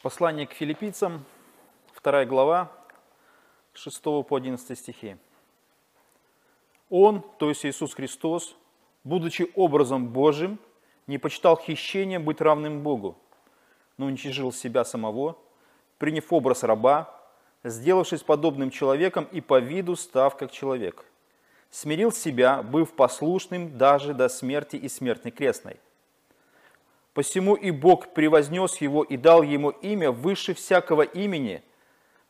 Послание к филиппийцам, 2 глава, 6 по 11 стихи. Он, то есть Иисус Христос, будучи образом Божьим, не почитал хищением быть равным Богу, но уничижил себя самого, приняв образ раба, сделавшись подобным человеком и по виду став как человек. Смирил себя, быв послушным даже до смерти и смертной крестной – Посему и Бог превознес его и дал ему имя выше всякого имени,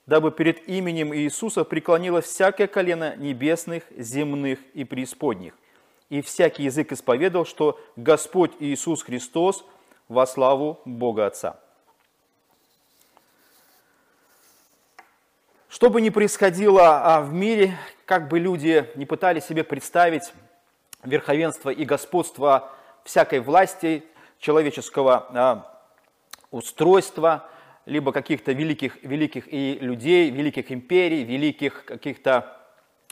дабы перед именем Иисуса преклонилось всякое колено небесных, земных и преисподних. И всякий язык исповедал, что Господь Иисус Христос во славу Бога Отца. Что бы ни происходило а, в мире, как бы люди не пытались себе представить верховенство и господство всякой власти – человеческого а, устройства, либо каких-то великих, великих и людей, великих империй, великих каких-то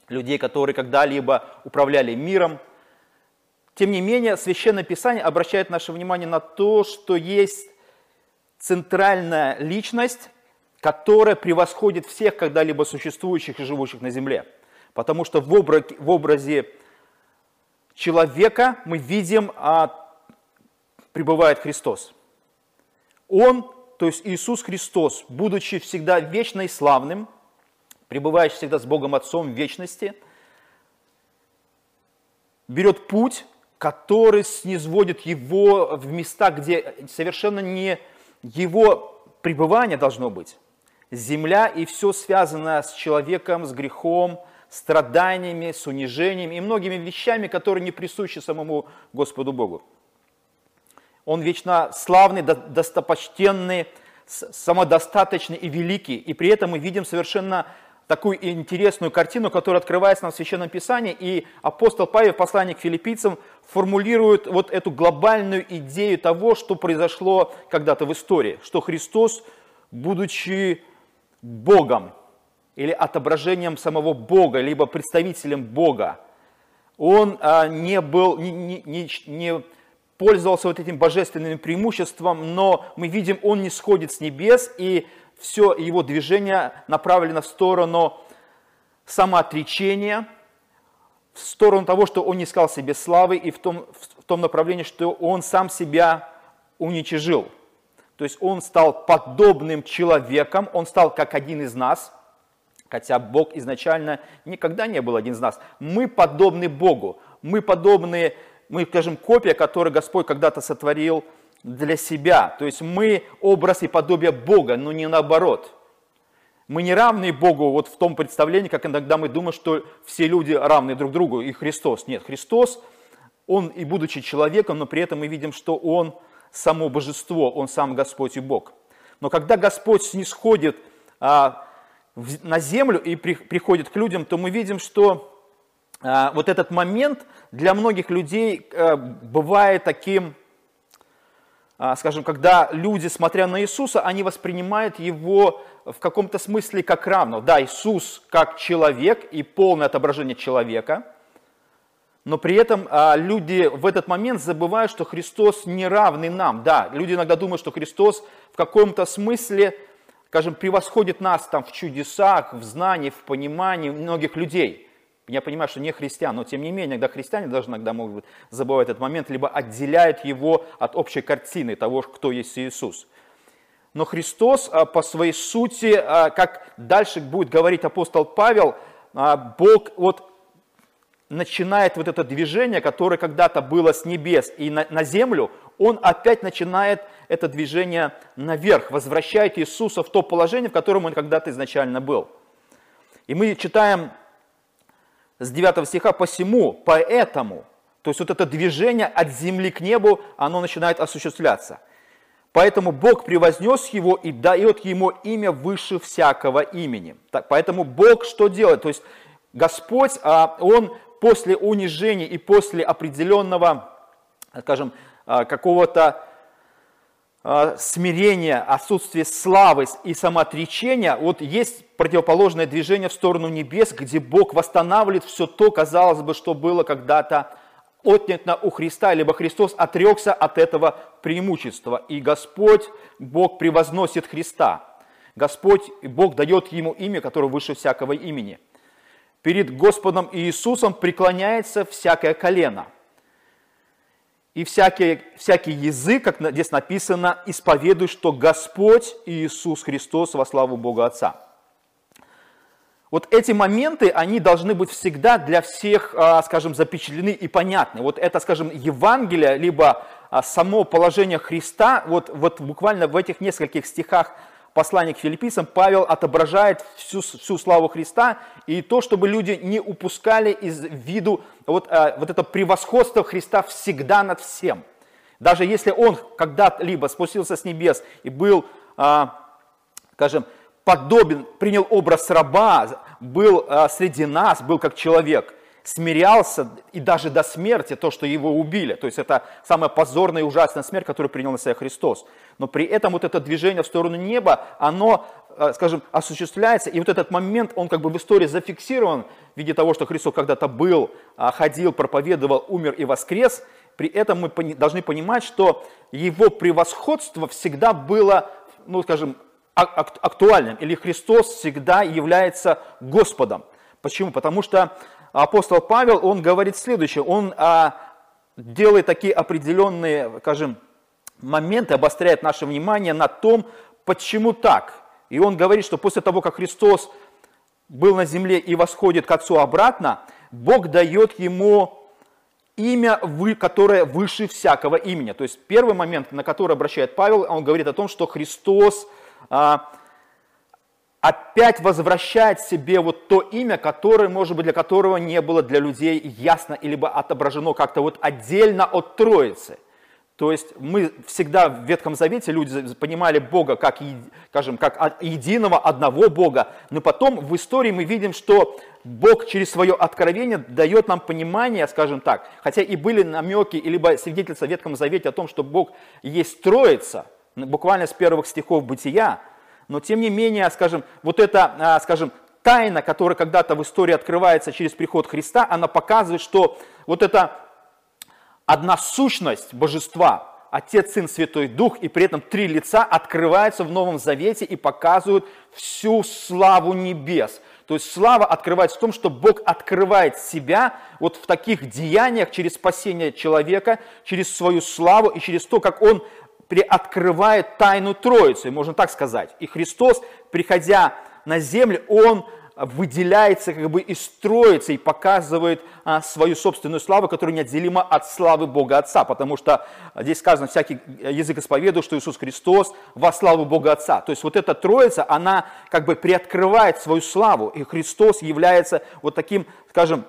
людей, которые когда-либо управляли миром. Тем не менее, Священное Писание обращает наше внимание на то, что есть центральная личность, которая превосходит всех когда-либо существующих и живущих на земле. Потому что в образе, в образе человека мы видим а, пребывает Христос. Он, то есть Иисус Христос, будучи всегда вечно и славным, пребывающий всегда с Богом Отцом в вечности, берет путь, который снизводит его в места, где совершенно не его пребывание должно быть. Земля и все связанное с человеком, с грехом, страданиями, с унижениями и многими вещами, которые не присущи самому Господу Богу. Он вечно славный, достопочтенный, самодостаточный и великий. И при этом мы видим совершенно такую интересную картину, которая открывается нам в Священном Писании. И апостол Павел в послании к филиппийцам формулирует вот эту глобальную идею того, что произошло когда-то в истории. Что Христос, будучи Богом или отображением самого Бога, либо представителем Бога, он а, не был, не, не, не пользовался вот этим божественным преимуществом, но мы видим, он не сходит с небес, и все его движение направлено в сторону самоотречения, в сторону того, что он не искал себе славы, и в том, в том направлении, что он сам себя уничижил. То есть он стал подобным человеком, он стал как один из нас, хотя Бог изначально никогда не был один из нас. Мы подобны Богу, мы подобны мы, скажем, копия, которую Господь когда-то сотворил для себя. То есть мы образ и подобие Бога, но не наоборот. Мы не равны Богу вот в том представлении, как иногда мы думаем, что все люди равны друг другу, и Христос. Нет, Христос, Он и будучи человеком, но при этом мы видим, что Он само божество, Он сам Господь и Бог. Но когда Господь снисходит а, в, на землю и при, приходит к людям, то мы видим, что вот этот момент для многих людей э, бывает таким, а, скажем, когда люди, смотря на Иисуса, они воспринимают его в каком-то смысле как равного. Да, Иисус как человек и полное отображение человека, но при этом а, люди в этот момент забывают, что Христос не равный нам. Да, люди иногда думают, что Христос в каком-то смысле, скажем, превосходит нас там в чудесах, в знании, в понимании многих людей – я понимаю, что не христиан, но тем не менее, иногда христиане даже иногда могут забывать этот момент, либо отделяют его от общей картины того, кто есть Иисус. Но Христос а, по своей сути, а, как дальше будет говорить апостол Павел, а, Бог вот начинает вот это движение, которое когда-то было с небес и на, на землю, он опять начинает это движение наверх, возвращает Иисуса в то положение, в котором он когда-то изначально был. И мы читаем с 9 стиха, посему, поэтому, то есть вот это движение от земли к небу, оно начинает осуществляться. Поэтому Бог превознес его и дает ему имя выше всякого имени. Так, поэтому Бог что делает? То есть Господь, а, Он после унижения и после определенного, скажем, а, какого-то смирения, отсутствие славы и самоотречения, вот есть противоположное движение в сторону небес, где Бог восстанавливает все то, казалось бы, что было когда-то отнято у Христа, либо Христос отрекся от этого преимущества. И Господь, Бог превозносит Христа. Господь, Бог дает ему имя, которое выше всякого имени. Перед Господом Иисусом преклоняется всякое колено. И всякий, всякий язык, как здесь написано, исповедует, что Господь Иисус Христос во славу Бога Отца. Вот эти моменты, они должны быть всегда для всех, а, скажем, запечатлены и понятны. Вот это, скажем, Евангелие, либо а, само положение Христа, вот, вот буквально в этих нескольких стихах послания к филиппийцам Павел отображает всю, всю славу Христа и то, чтобы люди не упускали из виду вот, а, вот это превосходство Христа всегда над всем. Даже если он когда-либо спустился с небес и был, скажем, подобен, принял образ раба, был а, среди нас, был как человек, смирялся и даже до смерти, то, что его убили. То есть это самая позорная и ужасная смерть, которую принял на себя Христос. Но при этом вот это движение в сторону неба, оно, а, скажем, осуществляется. И вот этот момент, он как бы в истории зафиксирован в виде того, что Христос когда-то был, а, ходил, проповедовал, умер и воскрес. При этом мы должны понимать, что его превосходство всегда было, ну, скажем, актуальным, или Христос всегда является Господом. Почему? Потому что апостол Павел, он говорит следующее, он а, делает такие определенные, скажем, моменты, обостряет наше внимание на том, почему так. И он говорит, что после того, как Христос был на земле и восходит к Отцу обратно, Бог дает ему имя, которое выше всякого имени. То есть первый момент, на который обращает Павел, он говорит о том, что Христос – а, опять возвращает себе вот то имя, которое, может быть, для которого не было для людей ясно или отображено как-то вот отдельно от Троицы. То есть мы всегда в Ветхом Завете люди понимали Бога как, скажем, как единого одного Бога, но потом в истории мы видим, что Бог через свое откровение дает нам понимание, скажем так, хотя и были намеки, либо свидетельства в Ветхом Завете о том, что Бог есть Троица – буквально с первых стихов Бытия, но тем не менее, скажем, вот эта, а, скажем, тайна, которая когда-то в истории открывается через приход Христа, она показывает, что вот эта одна сущность божества, Отец, Сын, Святой Дух, и при этом три лица открываются в Новом Завете и показывают всю славу небес. То есть слава открывается в том, что Бог открывает себя вот в таких деяниях через спасение человека, через свою славу и через то, как Он приоткрывает тайну Троицы, можно так сказать. И Христос, приходя на землю, Он выделяется как бы из Троицы и показывает а, свою собственную славу, которая неотделима от славы Бога Отца, потому что здесь сказано, всякий язык исповедует, что Иисус Христос во славу Бога Отца. То есть вот эта Троица, она как бы приоткрывает свою славу, и Христос является вот таким, скажем,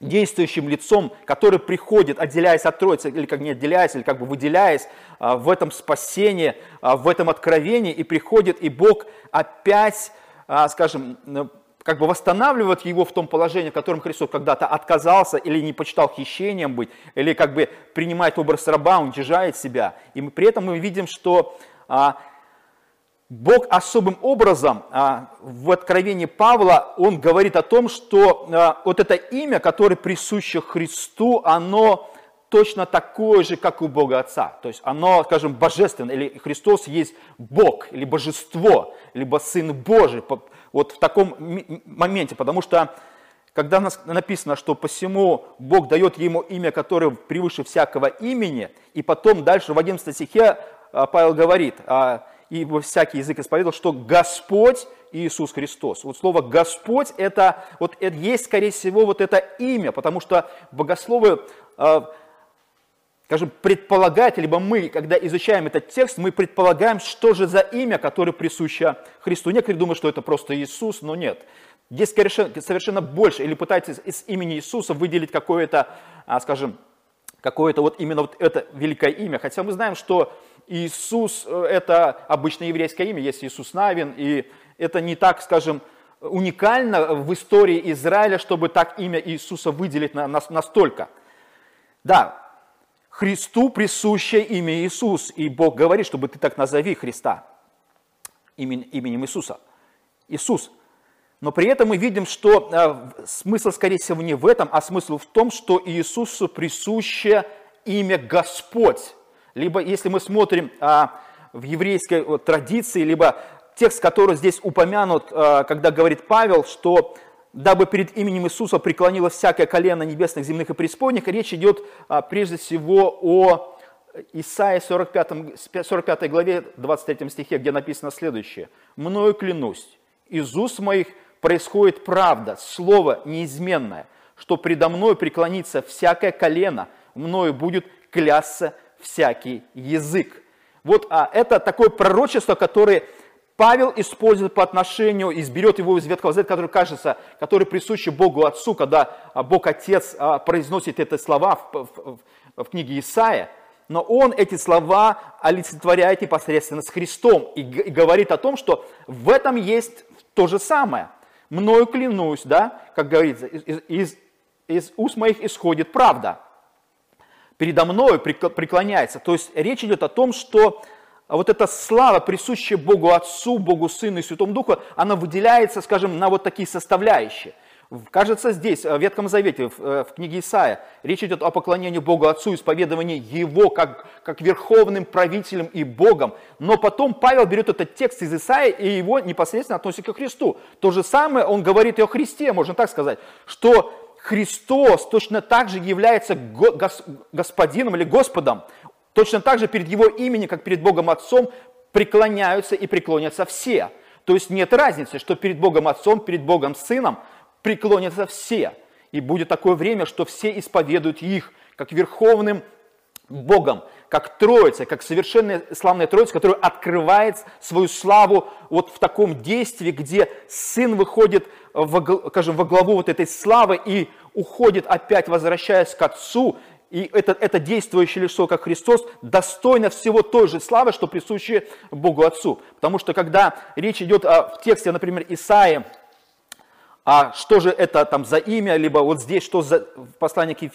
действующим лицом, который приходит, отделяясь от Троицы, или как не отделяясь, или как бы выделяясь а, в этом спасении, а, в этом откровении, и приходит, и Бог опять, а, скажем, как бы восстанавливает его в том положении, в котором Христос когда-то отказался или не почитал хищением быть, или как бы принимает образ раба, уничижает себя. И мы, при этом мы видим, что Бог особым образом а, в откровении Павла, он говорит о том, что а, вот это имя, которое присуще Христу, оно точно такое же, как у Бога Отца. То есть оно, скажем, божественное, или Христос есть Бог, или Божество, либо Сын Божий, вот в таком моменте, потому что когда написано, что посему Бог дает ему имя, которое превыше всякого имени, и потом дальше в 11 стихе а, Павел говорит, и во всякий язык исповедовал, что Господь Иисус Христос. Вот слово Господь это, вот это есть, скорее всего, вот это имя, потому что богословы, э, скажем, предполагают, либо мы, когда изучаем этот текст, мы предполагаем, что же за имя, которое присуще Христу. Некоторые думают, что это просто Иисус, но нет. Здесь совершенно, совершенно больше, или пытаются из имени Иисуса выделить какое-то, а, скажем, какое-то вот именно вот это великое имя. Хотя мы знаем, что Иисус э, – это обычное еврейское имя, есть Иисус Навин, и это не так, скажем, уникально в истории Израиля, чтобы так имя Иисуса выделить на, на, настолько. Да, Христу присуще имя Иисус, и Бог говорит, чтобы ты так назови Христа имен, именем Иисуса. Иисус. Но при этом мы видим, что э, смысл, скорее всего, не в этом, а смысл в том, что Иисусу присуще имя Господь. Либо если мы смотрим э, в еврейской вот, традиции, либо текст, который здесь упомянут, э, когда говорит Павел, что дабы перед именем Иисуса преклонилось всякое колено небесных, земных и преисподних, речь идет э, прежде всего о Исаии 45, 45 главе 23 стихе, где написано следующее. «Мною клянусь, из уст моих происходит правда, слово неизменное, что предо мной преклонится всякое колено, мною будет клясться всякий язык». Вот а, это такое пророчество, которое Павел использует по отношению, изберет его из Ветхого Завета, который кажется, который присущи Богу Отцу, когда а, Бог Отец а, произносит эти слова в, в, в книге Исаия, но он эти слова олицетворяет непосредственно с Христом и, и говорит о том, что в этом есть то же самое. Мною клянусь, да, как говорится, из, из, из уст моих исходит правда. Передо мною преклоняется. То есть речь идет о том, что вот эта слава, присущая Богу Отцу, Богу Сыну и Святому Духу, она выделяется, скажем, на вот такие составляющие. Кажется, здесь, в Ветхом Завете, в, э, в книге Исаия, речь идет о поклонении Богу Отцу, исповедовании Его как, как верховным правителем и Богом. Но потом Павел берет этот текст из Исаия и его непосредственно относит к Христу. То же самое он говорит и о Христе, можно так сказать, что Христос точно так же является Господином или Господом. Точно так же перед Его именем, как перед Богом Отцом, преклоняются и преклонятся все. То есть нет разницы, что перед Богом Отцом, перед Богом Сыном – преклонятся все. И будет такое время, что все исповедуют их как верховным Богом, как Троица, как совершенная славная Троица, которая открывает свою славу вот в таком действии, где Сын выходит, во, скажем, во главу вот этой славы и уходит опять, возвращаясь к Отцу, и это, это действующее лицо, как Христос, достойно всего той же славы, что присуще Богу Отцу. Потому что когда речь идет о, в тексте, например, Исаия, а что же это там за имя, либо вот здесь, что за в к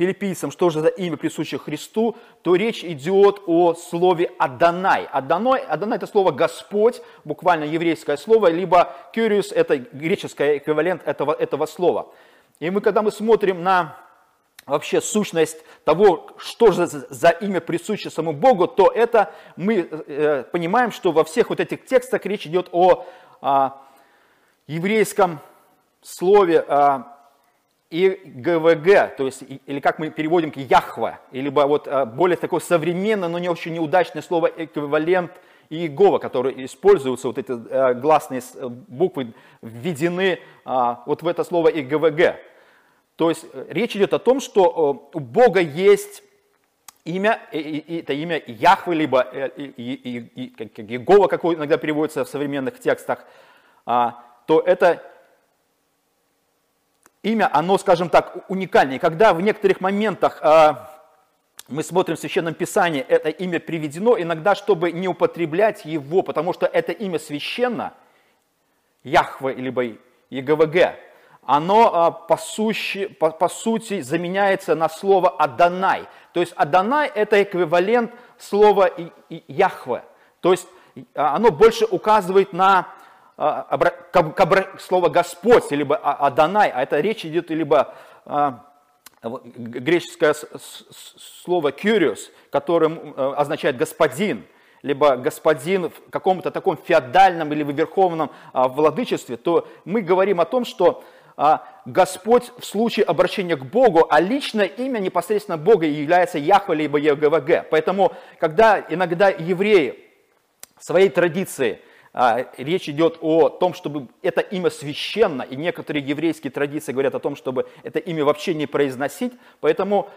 филиппийцам, что же за имя, присущее Христу, то речь идет о слове Адонай. Адонай, Адонай это слово Господь, буквально еврейское слово, либо Кюриус это греческий эквивалент этого, этого слова. И мы, когда мы смотрим на вообще сущность того, что же за имя присуще самому Богу, то это мы э, понимаем, что во всех вот этих текстах речь идет о, о еврейском слове а, ИГВГ, то есть, или как мы переводим к Яхва, или вот а, более такое современное, но не очень неудачное слово эквивалент Иегова, которые используются, вот эти а, гласные буквы введены а, вот в это слово ИГВГ. То есть э, речь идет о том, что у Бога есть имя, это имя Яхвы, либо э, Иегова, как иногда переводится в современных текстах, то это имя, оно, скажем так, уникальное. когда в некоторых моментах э, мы смотрим в Священном Писании, это имя приведено, иногда, чтобы не употреблять его, потому что это имя священно, Яхве, либо ЕГВГ, оно э, по, сущи, по, по сути заменяется на слово Адонай. То есть Адонай это эквивалент слова Яхве. То есть оно больше указывает на а, слово Господь, либо Адонай, а это речь идет либо а, греческое слово «кюриос», которое означает «господин», либо господин в каком-то таком феодальном или верховном а, владычестве, то мы говорим о том, что Господь в случае обращения к Богу, а личное имя непосредственно Бога является Яхве либо ЕГВГ. Поэтому, когда иногда евреи в своей традиции – а, речь идет о том, чтобы это имя священно, и некоторые еврейские традиции говорят о том, чтобы это имя вообще не произносить, поэтому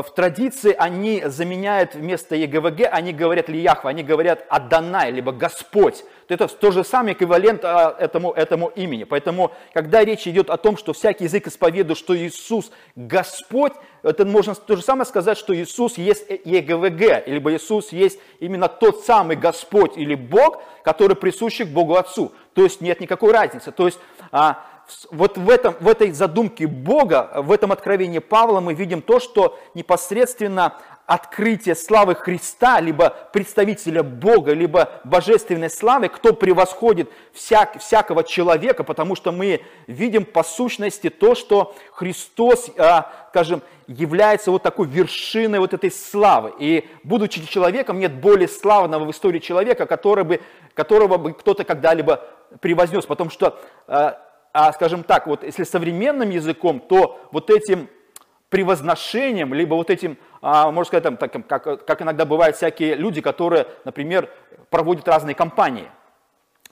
в традиции они заменяют вместо ЕГВГ, они говорят Лияхва, они говорят Адонай, либо Господь. Это то же самое эквивалент а, этому, этому имени. Поэтому, когда речь идет о том, что всякий язык исповедует, что Иисус Господь, это можно то же самое сказать, что Иисус есть ЕГВГ, либо Иисус есть именно тот самый Господь или Бог, который присущий к Богу Отцу. То есть нет никакой разницы. То есть а, вот в, этом, в этой задумке Бога, в этом откровении Павла мы видим то, что непосредственно открытие славы Христа, либо представителя Бога, либо божественной славы, кто превосходит всяк, всякого человека, потому что мы видим по сущности то, что Христос, а, скажем, является вот такой вершиной вот этой славы. И будучи человеком, нет более славного в истории человека, который бы, которого бы кто-то когда-либо превознес, потому что, а, а, скажем так, вот если современным языком, то вот этим превозношением, либо вот этим, а, можно сказать, там, так, как, как иногда бывают всякие люди, которые, например, проводят разные кампании –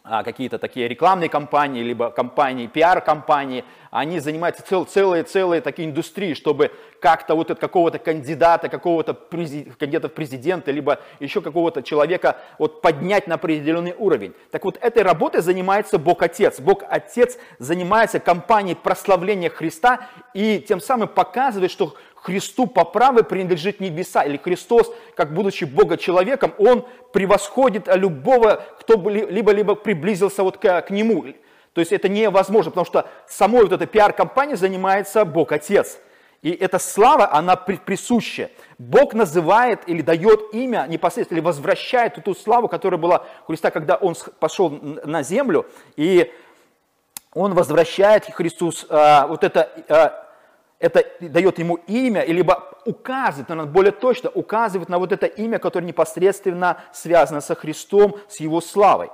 какие-то такие рекламные компании, либо компании, пиар-компании, они занимаются цел, целые, целые такие индустрии, чтобы как-то вот от какого-то кандидата, какого-то кандидата в президенты, либо еще какого-то человека вот поднять на определенный уровень. Так вот, этой работой занимается Бог Отец. Бог Отец занимается компанией прославления Христа и тем самым показывает, что Христу по праву принадлежит небеса, или Христос, как будучи Бога человеком, Он превосходит любого, кто либо-либо приблизился вот к, к Нему. То есть это невозможно, потому что самой вот этой пиар-компанией занимается Бог Отец. И эта слава, она присуща. Бог называет или дает имя непосредственно, или возвращает ту славу, которая была у Христа, когда Он пошел на землю, и Он возвращает Христос а, вот это а, это дает ему имя, либо указывает, наверное, более точно, указывает на вот это имя, которое непосредственно связано со Христом, с его славой.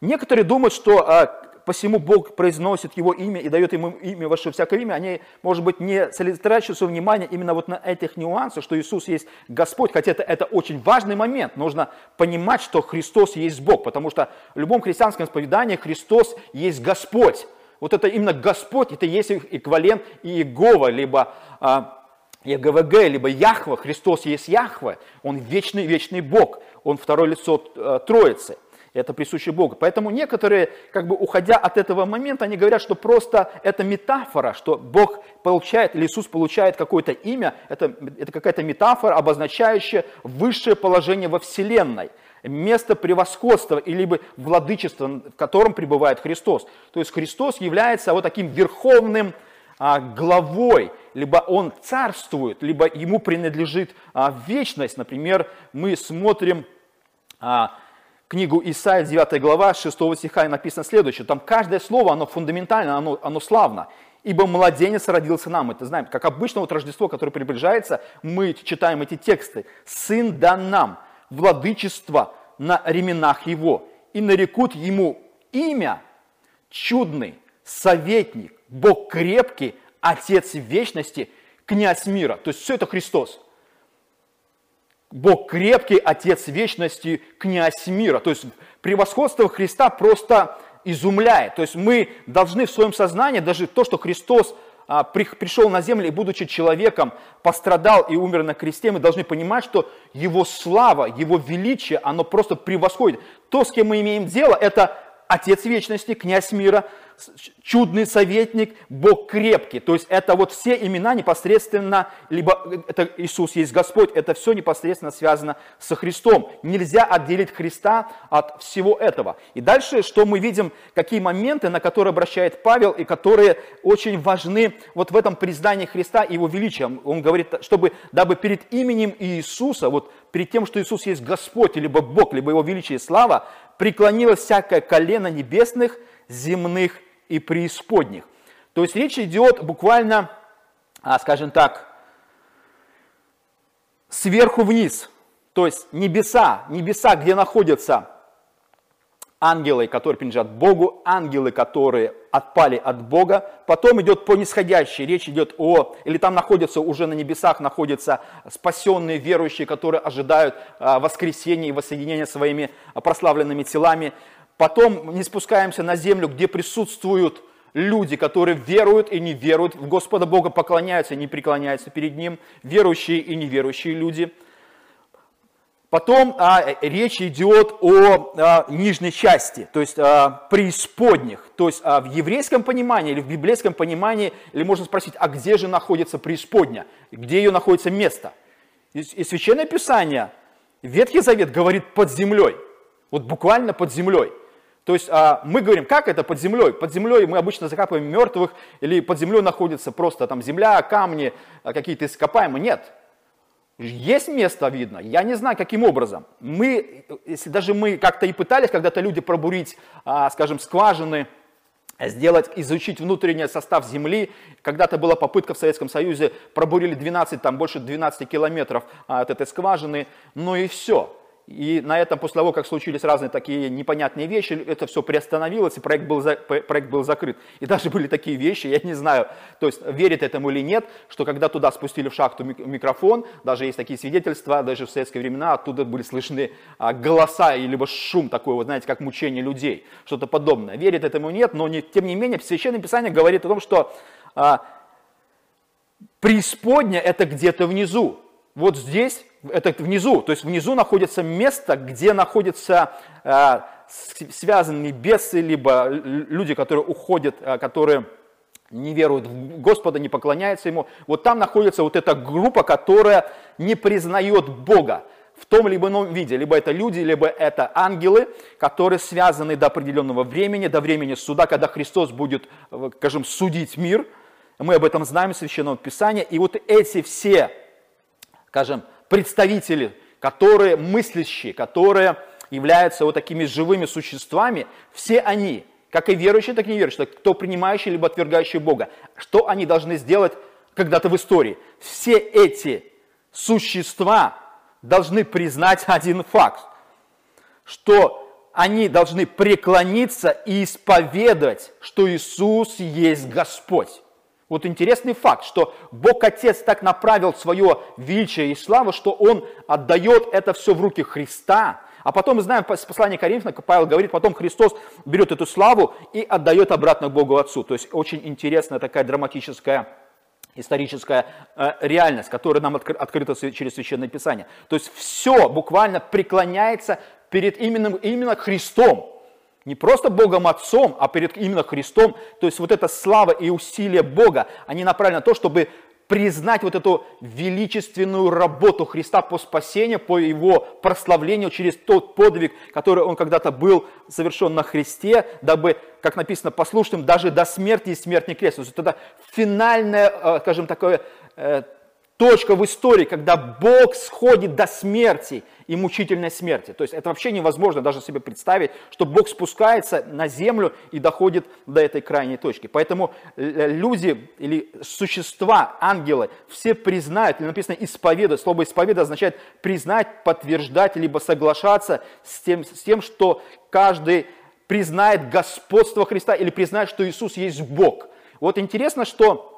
Некоторые думают, что а, посему Бог произносит его имя и дает ему имя ваше всякое имя, они, может быть, не сосредотачивают свое внимание именно вот на этих нюансах, что Иисус есть Господь, хотя это, это очень важный момент. Нужно понимать, что Христос есть Бог, потому что в любом христианском исповедании Христос есть Господь вот это именно Господь, это есть эквивалент Иегова, либо а, ЕГВГ, либо Яхва, Христос есть Яхва, Он вечный, вечный Бог, Он второе лицо а, Троицы. Это присуще Богу. Поэтому некоторые, как бы уходя от этого момента, они говорят, что просто это метафора, что Бог получает, или Иисус получает какое-то имя, это, это какая-то метафора, обозначающая высшее положение во Вселенной – место превосходства или владычества, в котором пребывает Христос. То есть Христос является вот таким верховным а, главой, либо он царствует, либо ему принадлежит а, вечность. Например, мы смотрим а, книгу Исаия, 9 глава, 6 стиха, и написано следующее. Там каждое слово, оно фундаментально, оно, оно славно. «Ибо младенец родился нам». Это знаем, как обычно вот Рождество, которое приближается, мы читаем эти тексты. «Сын дан нам, владычество на ременах его, и нарекут ему имя чудный, советник, Бог крепкий, Отец вечности, князь мира. То есть все это Христос. Бог крепкий, Отец вечности, князь мира. То есть превосходство Христа просто изумляет. То есть мы должны в своем сознании, даже то, что Христос пришел на землю и, будучи человеком, пострадал и умер на кресте, мы должны понимать, что его слава, его величие, оно просто превосходит. То, с кем мы имеем дело, это Отец Вечности, Князь Мира, чудный советник, Бог крепкий. То есть это вот все имена непосредственно, либо это Иисус есть Господь, это все непосредственно связано со Христом. Нельзя отделить Христа от всего этого. И дальше, что мы видим, какие моменты, на которые обращает Павел, и которые очень важны вот в этом признании Христа и Его величия. Он говорит, чтобы, дабы перед именем Иисуса, вот перед тем, что Иисус есть Господь, либо Бог, либо Его величие и слава, преклонилось всякое колено небесных, земных и преисподних. То есть речь идет буквально, а, скажем так, сверху вниз. То есть небеса, небеса, где находятся ангелы, которые принадлежат Богу, ангелы, которые отпали от Бога. Потом идет по нисходящей, речь идет о, или там находятся уже на небесах, находятся спасенные верующие, которые ожидают а, воскресения и воссоединения своими прославленными телами. Потом не спускаемся на землю, где присутствуют люди, которые веруют и не веруют в Господа Бога, поклоняются и не преклоняются перед Ним, верующие и неверующие люди. Потом а, речь идет о а, нижней части, то есть а, преисподних. То есть а, в еврейском понимании или в библейском понимании, или можно спросить, а где же находится преисподня, где ее находится место? И, и Священное Писание, Ветхий Завет говорит под землей, вот буквально под землей. То есть а, мы говорим, как это под землей? Под землей мы обычно закапываем мертвых, или под землей находится просто там земля, камни, а, какие-то ископаемые. Нет. Есть место, видно. Я не знаю, каким образом. Мы, если даже мы как-то и пытались когда-то люди пробурить, а, скажем, скважины, сделать, изучить внутренний состав Земли. Когда-то была попытка в Советском Союзе, пробурили 12, там больше 12 километров а, от этой скважины, ну и все. И на этом, после того, как случились разные такие непонятные вещи, это все приостановилось, и проект был, за, проект был закрыт. И даже были такие вещи, я не знаю, то есть верит этому или нет, что когда туда спустили в шахту микрофон, даже есть такие свидетельства, даже в советские времена оттуда были слышны а, голоса, либо шум такой, вот знаете, как мучение людей, что-то подобное. Верит этому нет, но не, тем не менее Священное Писание говорит о том, что а, преисподня это где-то внизу. Вот здесь это внизу, то есть внизу находится место, где находятся э, связанные бесы, либо люди, которые уходят, э, которые не веруют в Господа, не поклоняются Ему. Вот там находится вот эта группа, которая не признает Бога в том либо ином виде. Либо это люди, либо это ангелы, которые связаны до определенного времени, до времени суда, когда Христос будет, э, скажем, судить мир. Мы об этом знаем из Священного Писания. И вот эти все, скажем, представители, которые мыслящие, которые являются вот такими живыми существами, все они, как и верующие, так и неверующие, кто принимающий либо отвергающий Бога, что они должны сделать когда-то в истории? Все эти существа должны признать один факт, что они должны преклониться и исповедовать, что Иисус есть Господь. Вот интересный факт, что Бог Отец так направил свое величие и славу, что Он отдает это все в руки Христа. А потом мы знаем, с послания Коринфянам, Павел говорит, потом Христос берет эту славу и отдает обратно Богу Отцу. То есть очень интересная такая драматическая историческая э, реальность, которая нам открыта через Священное Писание. То есть все буквально преклоняется перед именно, именно Христом. Не просто Богом Отцом, а перед именно Христом. То есть вот эта слава и усилия Бога, они направлены на то, чтобы признать вот эту величественную работу Христа по спасению, по его прославлению через тот подвиг, который он когда-то был совершен на Христе, дабы, как написано, послушным даже до смерти и смертный крест. То есть это финальное, э, скажем, такое э, точка в истории, когда Бог сходит до смерти и мучительной смерти. То есть это вообще невозможно даже себе представить, что Бог спускается на землю и доходит до этой крайней точки. Поэтому э, люди или существа, ангелы, все признают, или написано исповедуют. Слово исповедовать означает признать, подтверждать, либо соглашаться с тем, с тем что каждый признает господство Христа или признает, что Иисус есть Бог. Вот интересно, что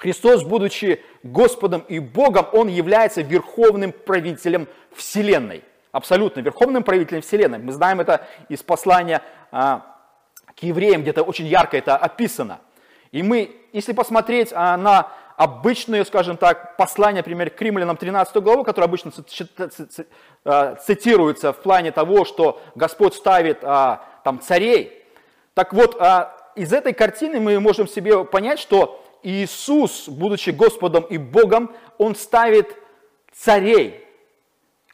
Христос, будучи Господом и Богом, Он является верховным правителем Вселенной. Абсолютно верховным правителем Вселенной. Мы знаем это из послания а, к евреям, где-то очень ярко это описано. И мы, если посмотреть а, на обычное, скажем так, послание, например, к римлянам 13 главу, которое обычно а, цитируется в плане того, что Господь ставит а, там царей. Так вот, а, из этой картины мы можем себе понять, что Иисус, будучи Господом и Богом, Он ставит царей.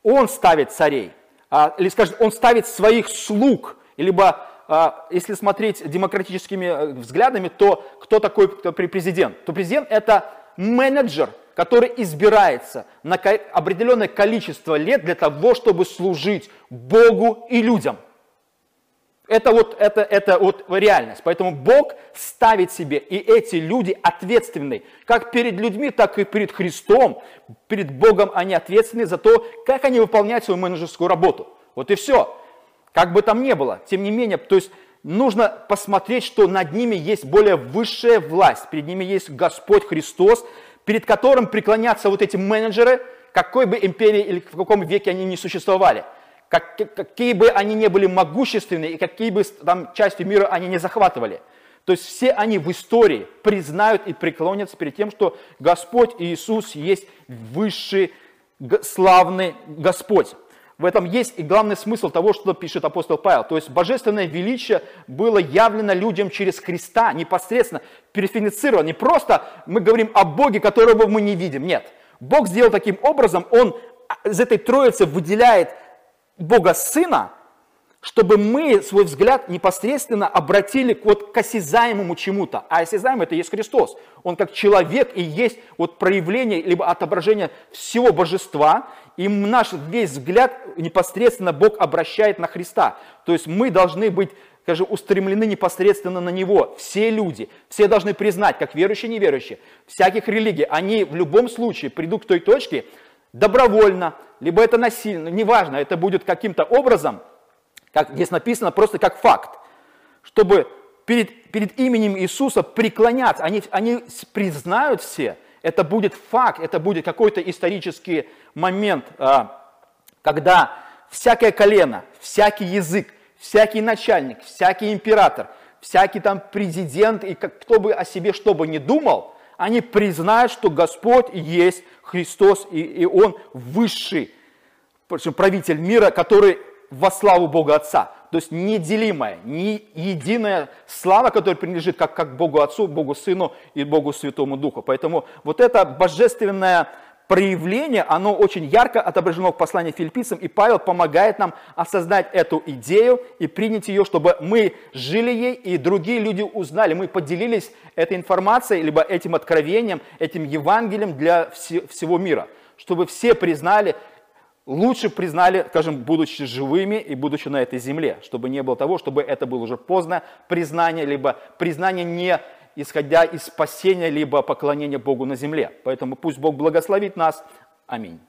Он ставит царей. А, или, скажем, Он ставит своих слуг. Либо, а, если смотреть демократическими э, взглядами, то кто такой кто президент? То президент – это менеджер, который избирается на определенное количество лет для того, чтобы служить Богу и людям. Это вот, это, это вот реальность. Поэтому Бог ставит себе, и эти люди ответственны, как перед людьми, так и перед Христом. Перед Богом они ответственны за то, как они выполняют свою менеджерскую работу. Вот и все. Как бы там ни было. Тем не менее, то есть нужно посмотреть, что над ними есть более высшая власть. Перед ними есть Господь Христос, перед которым преклонятся вот эти менеджеры, какой бы империи или в каком веке они не существовали – как, какие бы они ни были могущественные и какие бы там части мира они не захватывали. То есть все они в истории признают и преклонятся перед тем, что Господь Иисус есть высший, славный Господь. В этом есть и главный смысл того, что пишет апостол Павел. То есть божественное величие было явлено людям через Христа, непосредственно периферицировано. Не просто мы говорим о Боге, которого мы не видим. Нет. Бог сделал таким образом, Он из этой троицы выделяет Бога Сына, чтобы мы свой взгляд непосредственно обратили к, вот, к осязаемому чему-то. А осязаемый это есть Христос. Он как человек и есть вот проявление, либо отображение всего божества. И наш весь взгляд непосредственно Бог обращает на Христа. То есть мы должны быть скажем, устремлены непосредственно на Него. Все люди, все должны признать, как верующие и неверующие, всяких религий, они в любом случае придут к той точке добровольно, либо это насильно, неважно, это будет каким-то образом, как здесь написано, просто как факт, чтобы перед, перед именем Иисуса преклоняться. Они, они признают все, это будет факт, это будет какой-то исторический момент, а, когда всякое колено, всякий язык, всякий начальник, всякий император, всякий там президент, и кто бы о себе что бы ни думал, они признают, что Господь есть Христос, и, и Он высший правитель мира, который во славу Бога Отца. То есть неделимая, не единая слава, которая принадлежит как, как Богу Отцу, Богу Сыну и Богу Святому Духу. Поэтому вот это божественное проявление, оно очень ярко отображено в послании филиппийцам, и Павел помогает нам осознать эту идею и принять ее, чтобы мы жили ей, и другие люди узнали, мы поделились этой информацией, либо этим откровением, этим Евангелием для всего мира, чтобы все признали, лучше признали, скажем, будучи живыми и будучи на этой земле, чтобы не было того, чтобы это было уже поздно признание, либо признание не исходя из спасения, либо поклонения Богу на земле. Поэтому пусть Бог благословит нас. Аминь.